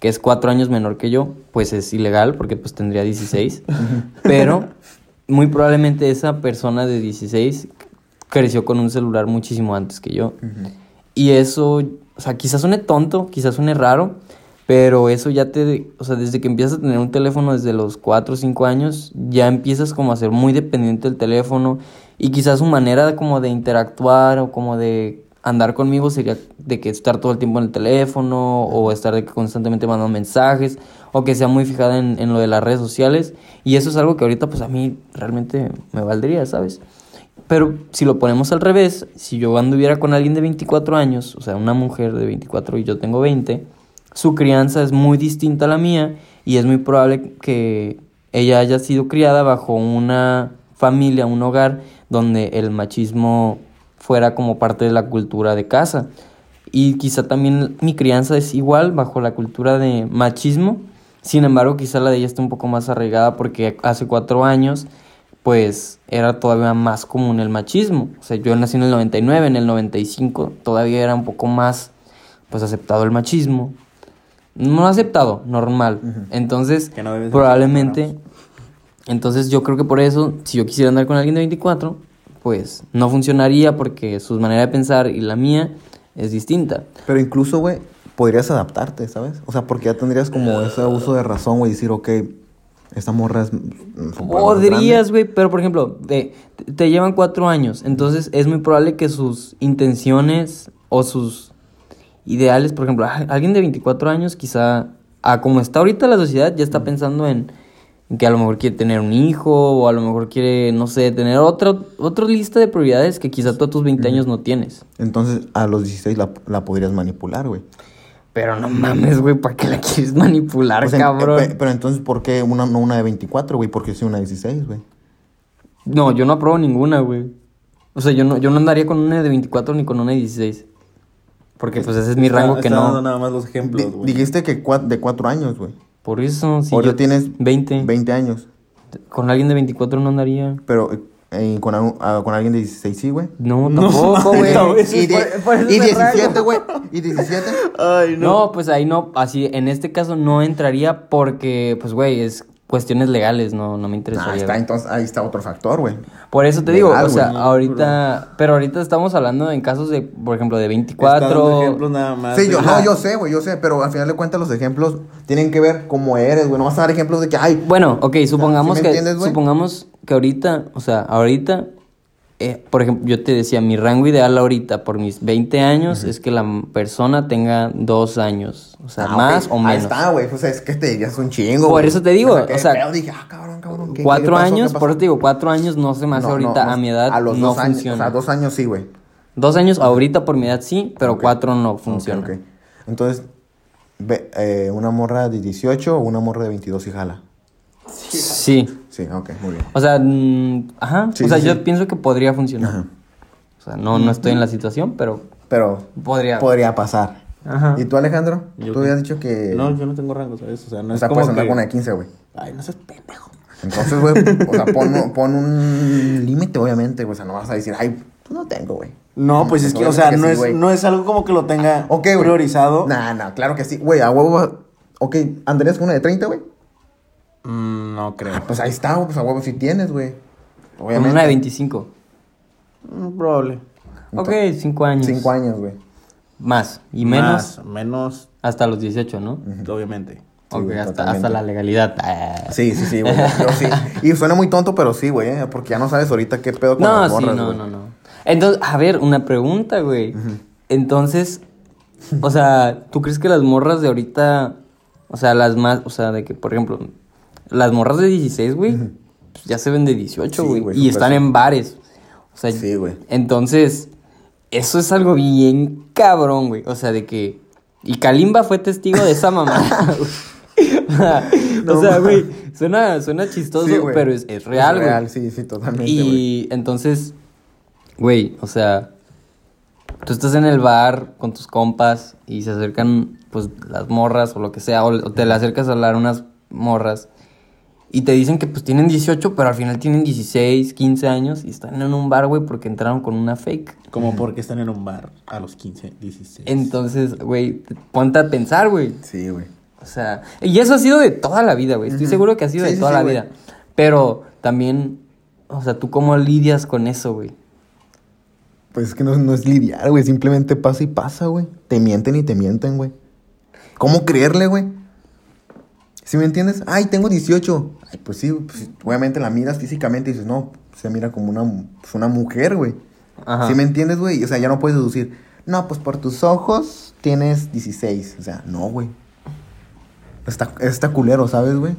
S1: que es cuatro años menor que yo, pues es ilegal porque pues tendría 16. Pero muy probablemente esa persona de 16 creció con un celular muchísimo antes que yo. Y eso, o sea, quizás suene tonto, quizás suene raro, pero eso ya te, o sea, desde que empiezas a tener un teléfono desde los 4 o 5 años, ya empiezas como a ser muy dependiente del teléfono y quizás su manera como de interactuar o como de andar conmigo sería de que estar todo el tiempo en el teléfono o estar de que constantemente mandando mensajes o que sea muy fijada en, en lo de las redes sociales y eso es algo que ahorita pues a mí realmente me valdría, ¿sabes? Pero si lo ponemos al revés, si yo anduviera con alguien de 24 años, o sea, una mujer de 24 y yo tengo 20, su crianza es muy distinta a la mía y es muy probable que ella haya sido criada bajo una familia, un hogar donde el machismo fuera como parte de la cultura de casa. Y quizá también mi crianza es igual bajo la cultura de machismo. Sin embargo, quizá la de ella está un poco más arraigada porque hace cuatro años, pues era todavía más común el machismo. O sea, yo nací en el 99, en el 95 todavía era un poco más, pues aceptado el machismo. No aceptado, normal. Entonces,
S2: no
S1: probablemente, entonces yo creo que por eso, si yo quisiera andar con alguien de 24, pues no funcionaría porque su manera de pensar y la mía es distinta.
S3: Pero incluso, güey, podrías adaptarte, ¿sabes? O sea, porque ya tendrías como ese uso de razón, güey, decir, ok, esta morra es... mm,
S1: Podrías, güey, pero por ejemplo, te, te llevan cuatro años, entonces es muy probable que sus intenciones o sus ideales, por ejemplo, alguien de 24 años quizá, a como está ahorita la sociedad, ya está pensando en, en que a lo mejor quiere tener un hijo o a lo mejor quiere, no sé, tener otra, otra lista de prioridades que quizá tú a tus 20 años no tienes.
S3: Entonces, a los 16 la, la podrías manipular, güey.
S1: Pero no mames, güey, ¿para qué la quieres manipular,
S3: O sea,
S1: cabrón?
S3: pe- Pero entonces, ¿por qué una, no una de 24, güey? Porque sí una de 16, güey.
S1: No, yo no apruebo ninguna, güey. O sea, yo no, yo no andaría con una de 24 ni con una de 16. Porque pues ese es mi
S2: Está-
S1: rango que
S2: está dando
S1: no.
S2: nada más los ejemplos, güey.
S3: dijiste que cua- de 4 años, güey.
S1: Por eso, si
S3: Ahora
S1: yo
S3: tienes
S1: 20,
S3: 20 años.
S1: con alguien de 24 no andaría.
S3: Pero eh, con, algún- ah, con alguien de 16, sí, güey.
S1: No,
S2: No,
S1: tampoco, güey.
S2: no,
S3: Y, de- y
S1: es el rango.
S3: 17, güey. Y 17.
S2: Ay,
S1: No, pues ahí no, así, en este caso no entraría porque, pues, güey, es cuestiones legales, no, no me
S3: Ah,
S1: interesaría.
S3: está,
S1: güey.
S3: entonces, ahí está otro factor, güey.
S1: Por eso te digo,
S3: Legal,
S1: o sea, ahorita, pero ahorita estamos hablando en casos de, por ejemplo, de
S2: Está dando
S1: 24.
S2: ejemplos nada más.
S3: Sí, yo, no, yo sé, güey, yo sé, pero al final de cuentas los ejemplos tienen que ver cómo eres, güey. No vas a dar ejemplos de que, ay,
S1: Bueno, ok, supongamos
S3: ¿sí me
S1: que
S3: entiendes, güey?
S1: supongamos que ahorita, o sea, ahorita, eh, por ejemplo, yo te decía, mi rango ideal ahorita por mis 20 años es que la persona tenga dos años, o sea,
S3: ah,
S1: más o
S3: Ahí
S1: menos.
S3: está, güey. O sea, es que te dirías un chingo.
S1: Por eso te digo, o sea,
S3: dije, ah, cabrón, cabrón. ¿qué- qué
S1: Cuatro años, por eso te digo, cuatro años no se me hace
S3: No,
S1: ahorita
S3: no,
S1: a mi edad
S3: A los
S1: no
S3: dos años,
S1: funciona.
S3: o sea, dos años sí, güey.
S1: Dos años ahorita por mi edad sí, pero
S3: Ok.
S1: cuatro no funciona.
S3: Entonces, ve, eh, una morra de 18 o una morra de 22 y jala.
S1: Sí.
S3: Sí, ok, muy bien.
S1: O sea, mm, ajá,
S3: Sí,
S1: o sea,
S3: sí,
S1: yo
S3: sí.
S1: pienso que podría funcionar.
S3: Ajá.
S1: O sea, no, no estoy en la situación, pero
S3: Pero
S1: podría.
S3: podría pasar.
S1: Ajá.
S3: ¿Y tú, Alejandro?
S2: Yo
S3: tú
S2: qué.
S3: habías dicho que...
S2: No, yo no tengo rango, ¿sabes? O sea, no
S3: o
S2: es
S3: sea,
S2: como
S3: puedes andar
S2: que-
S3: con una de 15, güey.
S2: Ay, no seas pendejo.
S3: Entonces, güey, o sea, pon, pon un límite, obviamente, güey. O sea, no vas a decir, ay, pues no tengo, güey.
S2: No, pues es que, o sea, no,
S3: sí,
S2: es, no es algo como que lo tenga
S3: Ok, güey.
S2: priorizado.
S3: Nah, nah, claro que sí. Güey, a huevo. Ok, ¿andarías con una de 30, güey?
S2: Mm, no creo.
S3: Pues ahí está, güey. Pues a huevo sí tienes, güey.
S1: Con
S3: Obviamente.
S1: una de 25.
S2: Mm, probable.
S1: Ok, cinco años.
S3: 5 años, güey.
S1: Más y menos
S2: Más, menos,
S1: hasta los 18, ¿no?
S2: obviamente.
S3: Sí,
S1: hasta, hasta la legalidad. Ah.
S3: Sí, sí, sí, güey. Yo sí. Y suena muy tonto, pero sí, güey. ¿eh? Porque ya no sabes ahorita qué pedo con
S1: No,
S3: las
S1: sí,
S3: morras,
S1: no,
S3: güey.
S1: no, no. Entonces, a ver, una pregunta, güey. Entonces, o sea, ¿tú crees que las morras de ahorita, o sea, las más, o sea, de que, por ejemplo, las morras de 16, güey, pues ya se ven de 18,
S3: Sí,
S1: güey, y están en bares. O sea,
S3: Sí, güey.
S1: entonces, eso es algo bien cabrón, güey. O sea, de que. Y Kalimba fue testigo de esa mamada, güey. o sea, güey, suena, suena chistoso,
S3: Sí,
S1: pero es, es real, güey.
S3: real, sí, sí, totalmente.
S1: Y entonces, güey, o sea, tú estás en el bar con tus compas y se acercan, pues, las morras o lo que sea, o, o te le acercas a hablar unas morras y te dicen que, pues, tienen 18, pero al final tienen 16, 15 años y están en un bar, güey, porque entraron con una fake.
S2: Como porque están en un bar a los 15, 16.
S1: Entonces, güey, te- ponte a pensar, güey.
S3: Sí, güey.
S1: O sea, y eso ha sido de toda la vida, güey. Estoy seguro que ha sido
S3: Sí,
S1: de
S3: sí,
S1: toda
S3: sí,
S1: la vida. Pero también, o sea, ¿tú cómo lidias con eso, güey?
S3: Pues es que no, no es lidiar, güey. Simplemente pasa y pasa, güey. Te mienten y te mienten, güey. ¿Cómo creerle, güey? ¿Sí me entiendes? Ay, tengo 18. Ay, pues sí, pues, obviamente la miras físicamente y dices, no, se mira como una, pues, una mujer, güey.
S1: Ajá.
S3: ¿Sí me entiendes, güey? O sea, ya no puedes deducir. no, pues por tus ojos tienes 16. O sea, no, güey. Está, está culero, ¿sabes, güey?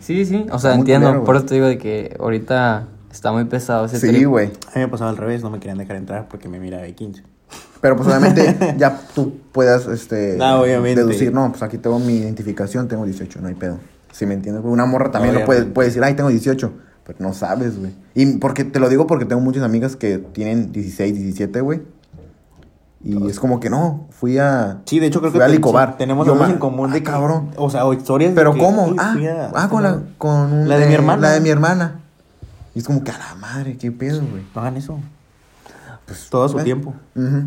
S1: Sí, sí, o sea, entiendo.
S3: culero,
S1: por eso te digo de que ahorita está muy pesado ese
S3: Sí, güey.
S2: A mí me pasaba al revés, no me querían dejar entrar porque me miraba de 15.
S3: Pero pues obviamente ya tú puedas este,
S2: Ah, obviamente.
S3: deducir, no, pues aquí tengo mi identificación, tengo 18, no hay pedo. Si me entiendes. Una morra también lo puede,
S2: Obviamente.
S3: puede decir, ay, tengo 18, pero no sabes, güey. Y porque te lo digo porque tengo muchas amigas que tienen 16, 17, güey. Y es como que no, fui a.
S2: Sí, de hecho creo
S3: fui
S2: que
S3: a Licobar.
S2: tenemos
S3: Yo,
S2: en común
S3: ah,
S2: de que-
S3: cabrón.
S2: O sea, o historias de
S3: Pero
S2: que,
S3: ¿cómo?
S2: "Uy,
S3: Ah,
S2: a-
S3: ah, con la, con un-
S2: La de mi
S3: eh,
S2: hermana.
S3: La de mi hermana. Y es como que a la madre, qué pedo, güey.
S2: No hagan eso. Pues todo su tiempo.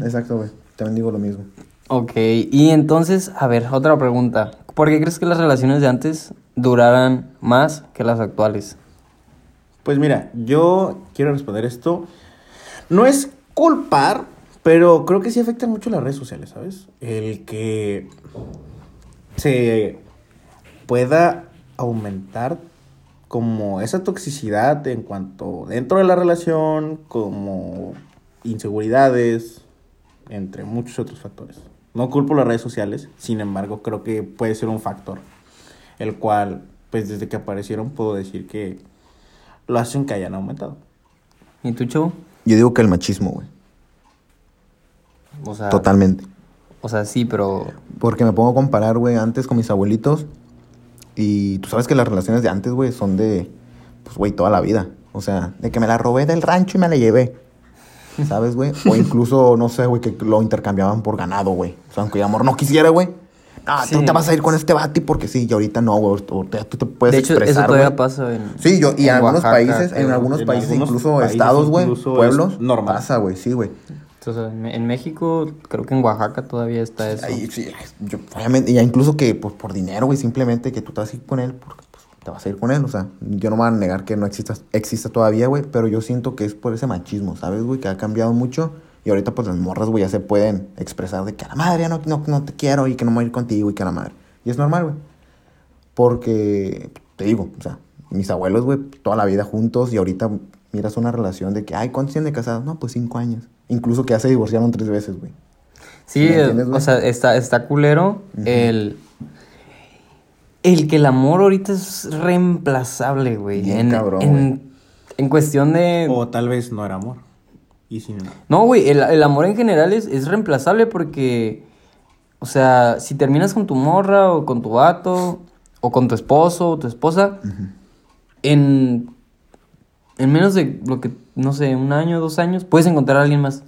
S3: Exacto, güey. También digo lo mismo.
S1: Ok, y entonces, a ver, otra pregunta. ¿Por qué crees que las relaciones de antes duraran más que las actuales?
S2: Pues mira, yo quiero responder esto. No es culpar, pero creo que sí afectan mucho las redes sociales, ¿sabes? El que se pueda aumentar como esa toxicidad en cuanto dentro de la relación, como inseguridades, entre muchos otros factores. No culpo las redes sociales, sin embargo, creo que puede ser un factor, el cual, pues desde que aparecieron, puedo decir que lo hacen que hayan aumentado.
S1: ¿Y tú, Chavo?
S3: Yo digo que el machismo, güey.
S1: O sea,
S3: Totalmente.
S1: O sea, sí, pero
S3: Porque me pongo a comparar, güey, antes con mis abuelitos. Y tú sabes que las relaciones de antes, güey, son de, pues, güey, toda la vida. O sea, de que me la robé del rancho y me la llevé. ¿Sabes, güey? O incluso, no sé, güey, que lo intercambiaban por ganado, güey. O sea, aunque el amor no quisiera, güey. Ah, tú te vas a ir con este bati porque sí, y ahorita no, güey. Tú te puedes
S1: de hecho eso
S3: expresar,
S1: todavía
S3: güey.
S1: pasa en
S3: Sí, yo, y en, algunos
S1: Oaxaca,
S3: países, en algunos países,
S2: algunos
S3: incluso
S2: países
S3: estados, güey, pueblos,
S2: normal.
S3: pasa, güey, sí, güey.
S1: Sea, en, México, creo que en Oaxaca todavía está eso.
S3: Ahí, sí, yo, obviamente, ya incluso que pues, por dinero, güey, simplemente que tú te vas a ir con él porque te vas a ir con él. O sea, yo no me voy a negar que no exista, exista todavía, güey, pero yo siento que es por ese machismo, ¿sabes, güey? Que ha cambiado mucho y ahorita, pues las morras, güey, ya se pueden expresar de que a la madre ya no, no, no te quiero y que no me voy a ir contigo y que a la madre. Y es normal, güey. Porque, te digo, o sea, mis abuelos, güey, toda la vida juntos y ahorita miras una relación de que, ay, ¿cuántos tienen de casados? No, pues cinco años. Incluso que ya se divorciaron tres veces, güey.
S1: Sí,
S3: ¿Me entiendes,
S1: o sea, está, está culero el... El que el amor ahorita es reemplazable, güey.
S3: Bien
S1: En,
S3: cabrón,
S1: en, en cuestión de...
S2: O tal vez no era amor. Y sin
S1: No, güey, el, el amor en general es, es reemplazable porque, o sea, si terminas con tu morra o con tu vato o con tu esposo o tu esposa, en, en menos de lo que, no sé, un año, dos años, puedes encontrar a alguien más.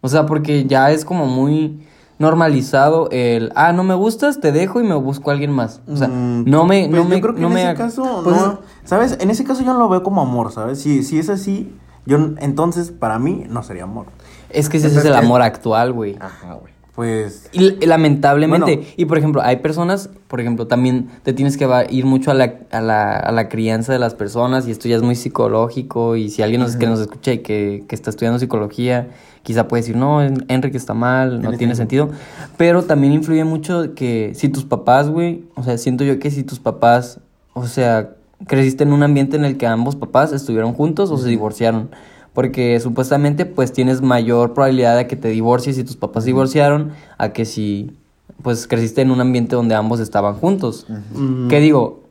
S1: O sea, porque ya es como muy normalizado el, ah, no me gustas, te dejo y me busco a alguien más. O sea,
S2: Mm,
S1: no me,
S2: pues
S1: no
S2: yo
S1: me,
S2: creo que
S1: no
S2: en
S1: me
S2: ese caso,
S3: Pues-
S2: no, ¿sabes? En ese caso yo no lo veo como amor, ¿sabes? Si, si es así, yo entonces para mí no sería amor.
S1: Es que ese es el amor actual, güey.
S3: Ajá, güey.
S2: Pues
S1: Y lamentablemente,
S2: Bueno.
S1: y por ejemplo, hay personas, por ejemplo, también te tienes que ir mucho a la, a, la, a la crianza de las personas y esto ya es muy psicológico y si alguien nos, que nos escucha y que, que está estudiando psicología, quizá puede decir, no, En- Enrique está mal, no
S2: Tiene
S1: tiene sentido, pero también influye mucho que si tus papás, güey, o sea, siento yo que si tus papás, o sea, creciste en un ambiente en el que ambos papás estuvieron juntos o se divorciaron. Porque supuestamente pues tienes mayor probabilidad de que te divorcies si tus papás se divorciaron a que si pues creciste en un ambiente donde ambos estaban juntos.
S2: mm,
S1: Que digo,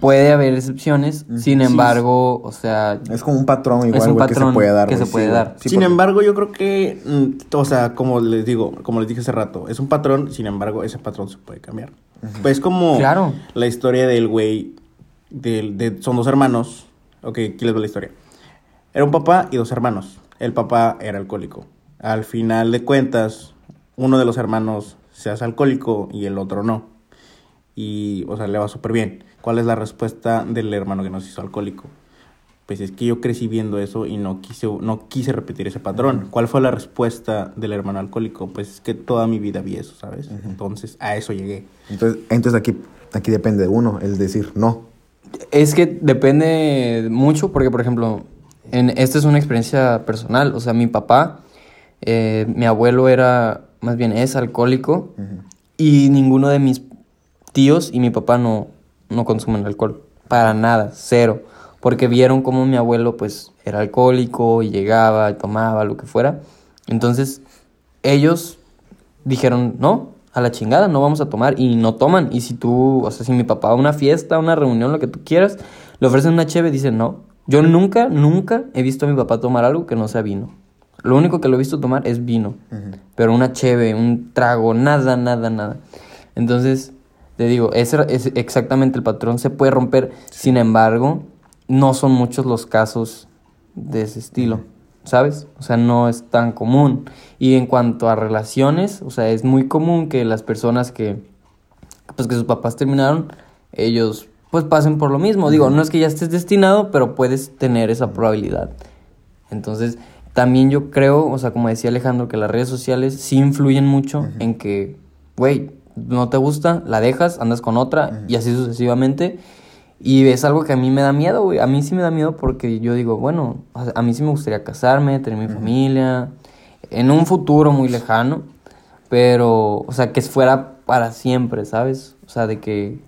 S1: puede haber excepciones, sin
S2: Sí,
S1: embargo, o sea,
S3: Es como un patrón
S1: Es
S3: igual, güey, que se puede dar.
S1: que
S3: güey,
S1: se puede
S3: sí,
S1: dar.
S3: güey. Sí,
S2: sin
S3: porque-
S2: embargo, yo creo que, mm, o sea, como les digo, como les dije hace rato, es un patrón, sin embargo, ese patrón se puede cambiar. Pues es como
S1: Claro.
S2: la historia del güey, del, de, son dos hermanos. Ok, aquí les va la historia. Era un papá y dos hermanos. El papá era alcohólico. Al final de cuentas, uno de los hermanos se hace alcohólico y el otro no. Y, o sea, le va súper bien. ¿Cuál es la respuesta del hermano que no se hizo alcohólico? Pues es que yo crecí viendo eso y no quise, no quise repetir ese patrón. ¿Cuál fue la respuesta del hermano alcohólico? Pues es que toda mi vida vi eso, ¿sabes? Entonces, a eso llegué.
S3: Entonces, entonces aquí, aquí depende de uno, el decir no.
S1: es que depende mucho porque, por ejemplo, en, esta es una experiencia personal, o sea, mi papá, eh, mi abuelo era, más bien es alcohólico y ninguno de mis tíos y mi papá no, no consumen alcohol, para nada, cero, porque vieron cómo mi abuelo pues era alcohólico y llegaba y tomaba lo que fuera, entonces ellos dijeron, no, a la chingada, no vamos a tomar y no toman. Y si tú, o sea, si mi papá va a una fiesta, una reunión, lo que tú quieras, le ofrecen una cheve, dicen no. Yo nunca, nunca he visto a mi papá tomar algo que no sea vino. Lo único que lo he visto tomar es vino. Pero una cheve, un trago, nada, nada, nada. Entonces, te digo, ese es exactamente el patrón. Se puede romper. Sin embargo, no son muchos los casos de ese estilo. ¿Sabes? O sea, no es tan común. Y en cuanto a relaciones, o sea, es muy común que las personas que, pues que sus papás terminaron, ellos pues pasen por lo mismo. Digo, no es que ya estés destinado, pero puedes tener esa probabilidad. Entonces, también yo creo, o sea, como decía Alejandro, que las redes sociales sí influyen mucho en que, güey, no te gusta, la dejas, andas con otra y así sucesivamente. Y es algo que a mí me da miedo, güey. A mí sí me da miedo porque yo digo, bueno, a mí sí me gustaría casarme, tener mi familia, en un futuro muy lejano, pero, o sea, que fuera para siempre, ¿sabes? O sea, de que...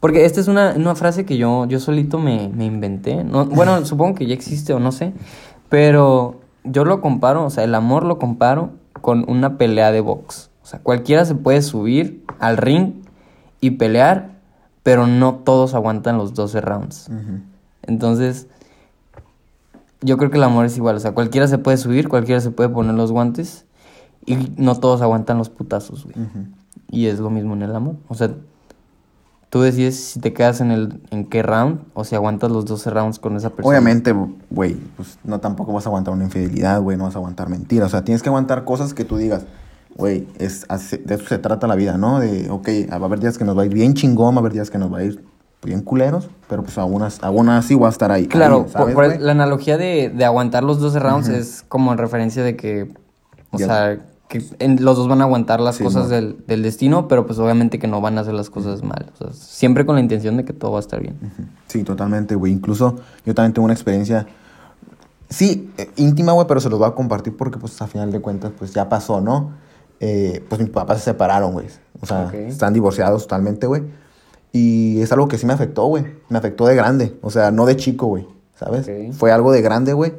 S1: Porque esta es una, una frase que yo, yo solito me, me inventé. No, bueno, supongo que ya existe o no sé, pero yo lo comparo, o sea, el amor lo comparo con una pelea de box. O sea, cualquiera se puede subir al ring y pelear, pero no todos aguantan los 12 rounds. Entonces, yo creo que el amor es igual. O sea, cualquiera se puede subir, cualquiera se puede poner los guantes y no todos aguantan los putazos, güey. Y es lo mismo en el amor. O sea, tú decides si te quedas en el en qué round o si aguantas los 12 rounds con esa persona.
S3: Obviamente, güey, pues no tampoco vas a aguantar una infidelidad, güey, no vas a aguantar mentiras. O sea, tienes que aguantar cosas que tú digas, güey, es, de eso se trata la vida, ¿no? De, ok, va a haber días que nos va a ir bien chingón, va a haber días que nos va a ir bien culeros, pero pues aún, así va a estar ahí.
S1: Claro, por, la analogía de, de, aguantar los 12 rounds es como en referencia de que, o sea, que los dos van a aguantar las cosas del, del, destino, pero pues obviamente que no van a hacer las cosas mal. O sea, siempre con la intención de que todo va a estar bien.
S3: Sí, totalmente, güey. Incluso yo también tengo una experiencia, sí, eh, íntima, güey, pero se los voy a compartir porque pues a final de cuentas pues ya pasó, ¿no? Eh, pues mis papás se separaron, güey. O sea, están divorciados totalmente, güey. Y es algo que sí me afectó, güey. Me afectó de grande. O sea, no de chico, güey. ¿Sabes? Fue algo de grande, güey.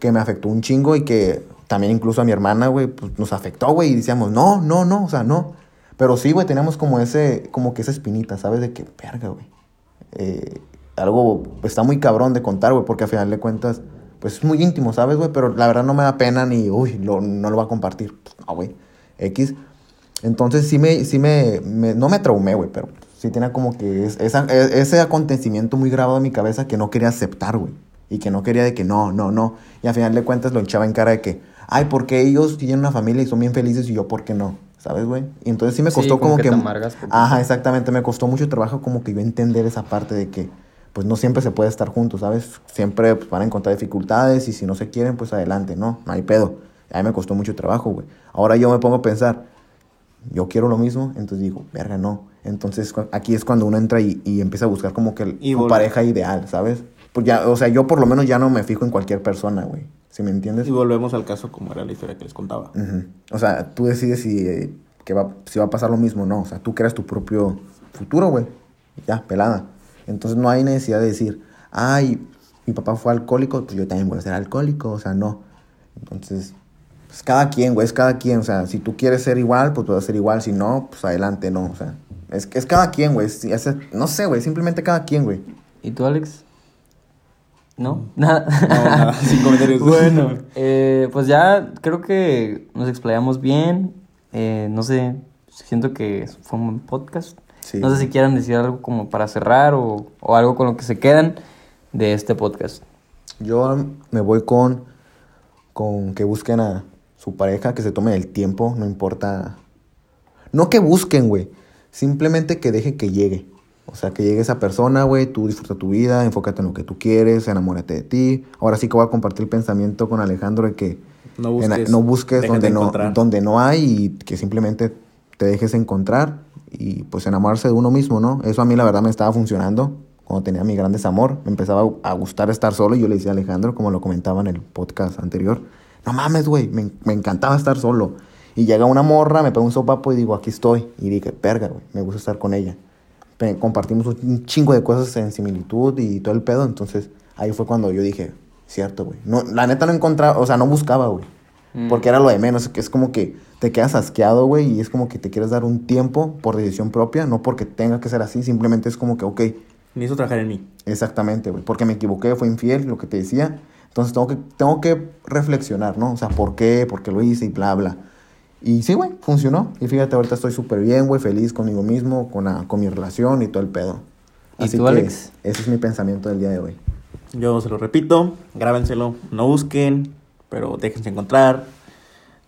S3: Que me afectó un chingo y que también incluso a mi hermana, güey, pues nos afectó, güey. Y decíamos, no, no, no, o sea, no. Pero sí, güey, teníamos como ese, como que esa espinita, ¿sabes? De que, verga, güey. Eh, algo está muy cabrón de contar, güey, porque a final de cuentas, pues es muy íntimo, ¿sabes, güey? Pero la verdad no me da pena ni, uy, no lo va a compartir. No, güey. X. Entonces sí me, sí me, no me traumé, güey, pero sí tenía como que es, e, ese acontecimiento muy grabado en mi cabeza que no quería aceptar, güey. Y que no quería de que no, no, no. Y al final de cuentas lo echaba en cara de que, ay, porque ellos tienen una familia y son bien felices y yo, ¿por qué no? ¿Sabes, güey? Y entonces sí me costó como, que... ajá, exactamente. Me costó mucho trabajo como que yo entender esa parte de que, pues no siempre se puede estar juntos, ¿sabes? Siempre pues, van a encontrar dificultades y si no se quieren, pues adelante, ¿no? No hay pedo. A mí me costó mucho trabajo, güey. Ahora yo me pongo a pensar, yo quiero lo mismo, entonces digo, verga, no. Entonces aquí es cuando uno entra y, y empieza a buscar como que tu pareja ideal, ¿sabes? Pues ya, o sea, yo por lo menos ya no me fijo en cualquier persona, güey. ¿Sí me entiendes?
S2: Y volvemos al caso como era la historia que les contaba.
S3: O sea, tú decides si, eh, que va, si va a pasar lo mismo o no. O sea, tú creas tu propio futuro, güey. Ya, pelada. Entonces no hay necesidad de decir, ay, mi papá fue alcohólico, pues yo también voy a ser alcohólico. O sea, no. Entonces, pues cada quien, güey, es cada quien. O sea, si tú quieres ser igual, pues vas a ser igual. Si no, pues adelante, no. O sea, es, es cada quien, güey. no sé, güey, simplemente cada quien, güey.
S1: ¿Y tú, Alex? ¿No? Nada. No, nada, sin comentarios. bueno, eh, pues ya creo que nos explayamos bien. Eh, no sé, siento que fue un buen podcast. No sé si quieran decir algo como para cerrar o, o algo con lo que se quedan de este podcast.
S3: Yo me voy con, con que busquen a, su pareja, que se tome el tiempo, no importa. No que busquen, güey. Simplemente que dejen que llegue. O sea, que llegue esa persona, güey, tú disfruta tu vida, enfócate en lo que tú quieres, enamórate de ti. Ahora sí que voy a compartir el pensamiento con Alejandro de que no busques, no busques donde, no, donde no hay y que simplemente te dejes encontrar y pues enamorarse de uno mismo, ¿no? Eso a mí la verdad me estaba funcionando cuando tenía mi gran desamor. Me empezaba a gustar estar solo y yo le decía a Alejandro, como lo comentaba en el podcast anterior, no mames, güey, me, encantaba estar solo. Y llega una morra, me pega un sopapo y digo, aquí estoy. Y dije, perga, güey, me gusta estar con ella. Compartimos un chingo de cosas en similitud y todo el pedo. Entonces, ahí fue cuando yo dije, cierto, güey. No, la neta no encontraba, o sea, no buscaba, güey.
S1: Mm.
S3: Porque era lo de menos, que es como que te quedas asqueado, güey, y es como que te quieres dar un tiempo por decisión propia, no porque tenga que ser así, simplemente es como que, ok,
S2: Necesito trabajar en mí.
S3: exactamente, güey, porque me equivoqué, fue infiel, lo que te decía, entonces tengo que, tengo que reflexionar, ¿no? O sea, ¿por qué? ¿Por qué lo hice? Y bla, bla. Y sí, güey, funcionó. Y fíjate, ahorita estoy súper bien, güey, feliz conmigo mismo, con, la- con mi relación y todo el pedo.
S1: ¿Y
S3: Así
S1: tú,
S3: que
S1: Alex?
S3: ese es mi pensamiento del día de hoy.
S2: Yo se lo repito, grábenselo, no busquen, pero déjense encontrar.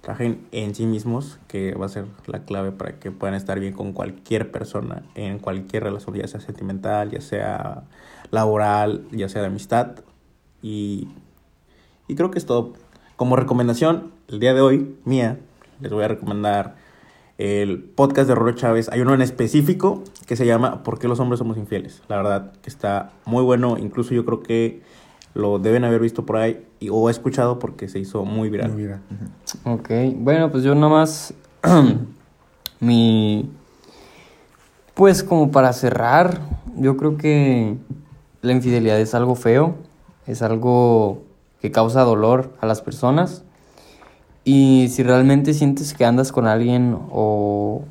S2: Trabajen en sí mismos, que va a ser la clave para que puedan estar bien con cualquier persona, en cualquier relación, ya sea sentimental, ya sea laboral, ya sea de amistad. Y, y creo que es todo. Como recomendación, el día de hoy, mía, les voy a recomendar el podcast de Roro Chávez. Hay uno en específico que se llama ¿Por qué los hombres somos infieles? La verdad que está muy bueno. Incluso yo creo que lo deben haber visto por ahí y, o escuchado porque se hizo muy viral.
S3: Muy bien. Ujú.
S1: Ok, bueno, pues yo nomás mi pues como para cerrar, yo creo que la infidelidad es algo feo, es algo que causa dolor a las personas. Y si realmente sientes que andas con alguien o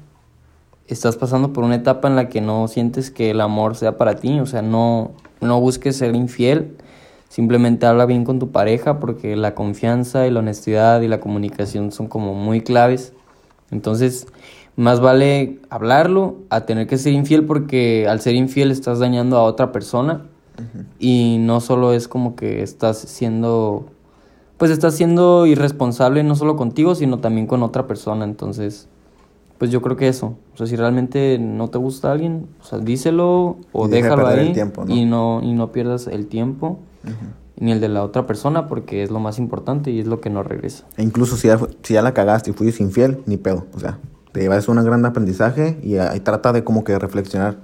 S1: estás pasando por una etapa en la que no sientes que el amor sea para ti, o sea, no, no busques ser infiel, simplemente habla bien con tu pareja porque la confianza y la honestidad y la comunicación son como muy claves. Entonces, más vale hablarlo a tener que ser infiel porque al ser infiel estás dañando a otra persona y no solo es como que estás siendo pues estás siendo irresponsable no solo contigo, sino también con otra persona. Entonces, pues yo creo que eso. O sea, si realmente no te gusta alguien, o sea, díselo o
S3: Y
S1: déjalo ahí
S3: tiempo, ¿no?
S1: y no y no pierdas el tiempo ni el de la otra persona porque es lo más importante y es lo que nos regresa.
S3: E incluso si ya, si ya la cagaste y fuiste infiel, ni pedo. O sea, te llevas un gran aprendizaje y ahí trata de como que reflexionar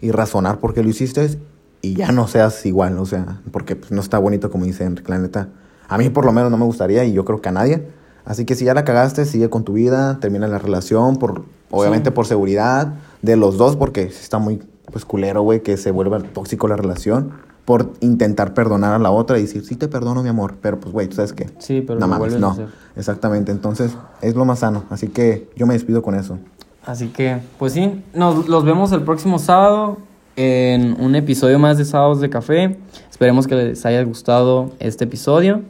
S3: y razonar por qué lo hiciste y ya no seas igual. O sea, porque pues, no está bonito como dice Enrique, la neta. A mí por lo menos no me gustaría y yo creo que a nadie. Así que si ya la cagaste, sigue con tu vida, termina la relación, por, obviamente por seguridad de los dos, porque sí está muy pues culero, güey, que se vuelva tóxico la relación, por intentar perdonar a la otra y decir, sí te perdono, mi amor, pero pues, güey, tú sabes qué.
S1: Sí, pero
S3: no mames,
S1: vuelves a
S3: no.
S1: hacer.
S3: Exactamente, entonces es lo más sano. Así que yo me despido con eso.
S1: Así que, pues sí, nos los vemos el próximo sábado en un episodio más de Sábados de Café. Esperemos que les haya gustado este episodio.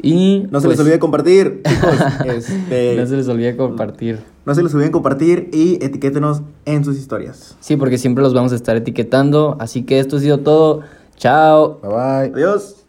S1: Y
S2: No se
S1: pues,
S2: les olvide compartir, chicos. este,
S1: no se les olvide compartir.
S2: no se les olvide compartir y etiquétenos en sus historias.
S1: Sí, porque siempre los vamos a estar etiquetando. Así que esto ha sido todo. Chao.
S3: Bye bye.
S2: Adiós.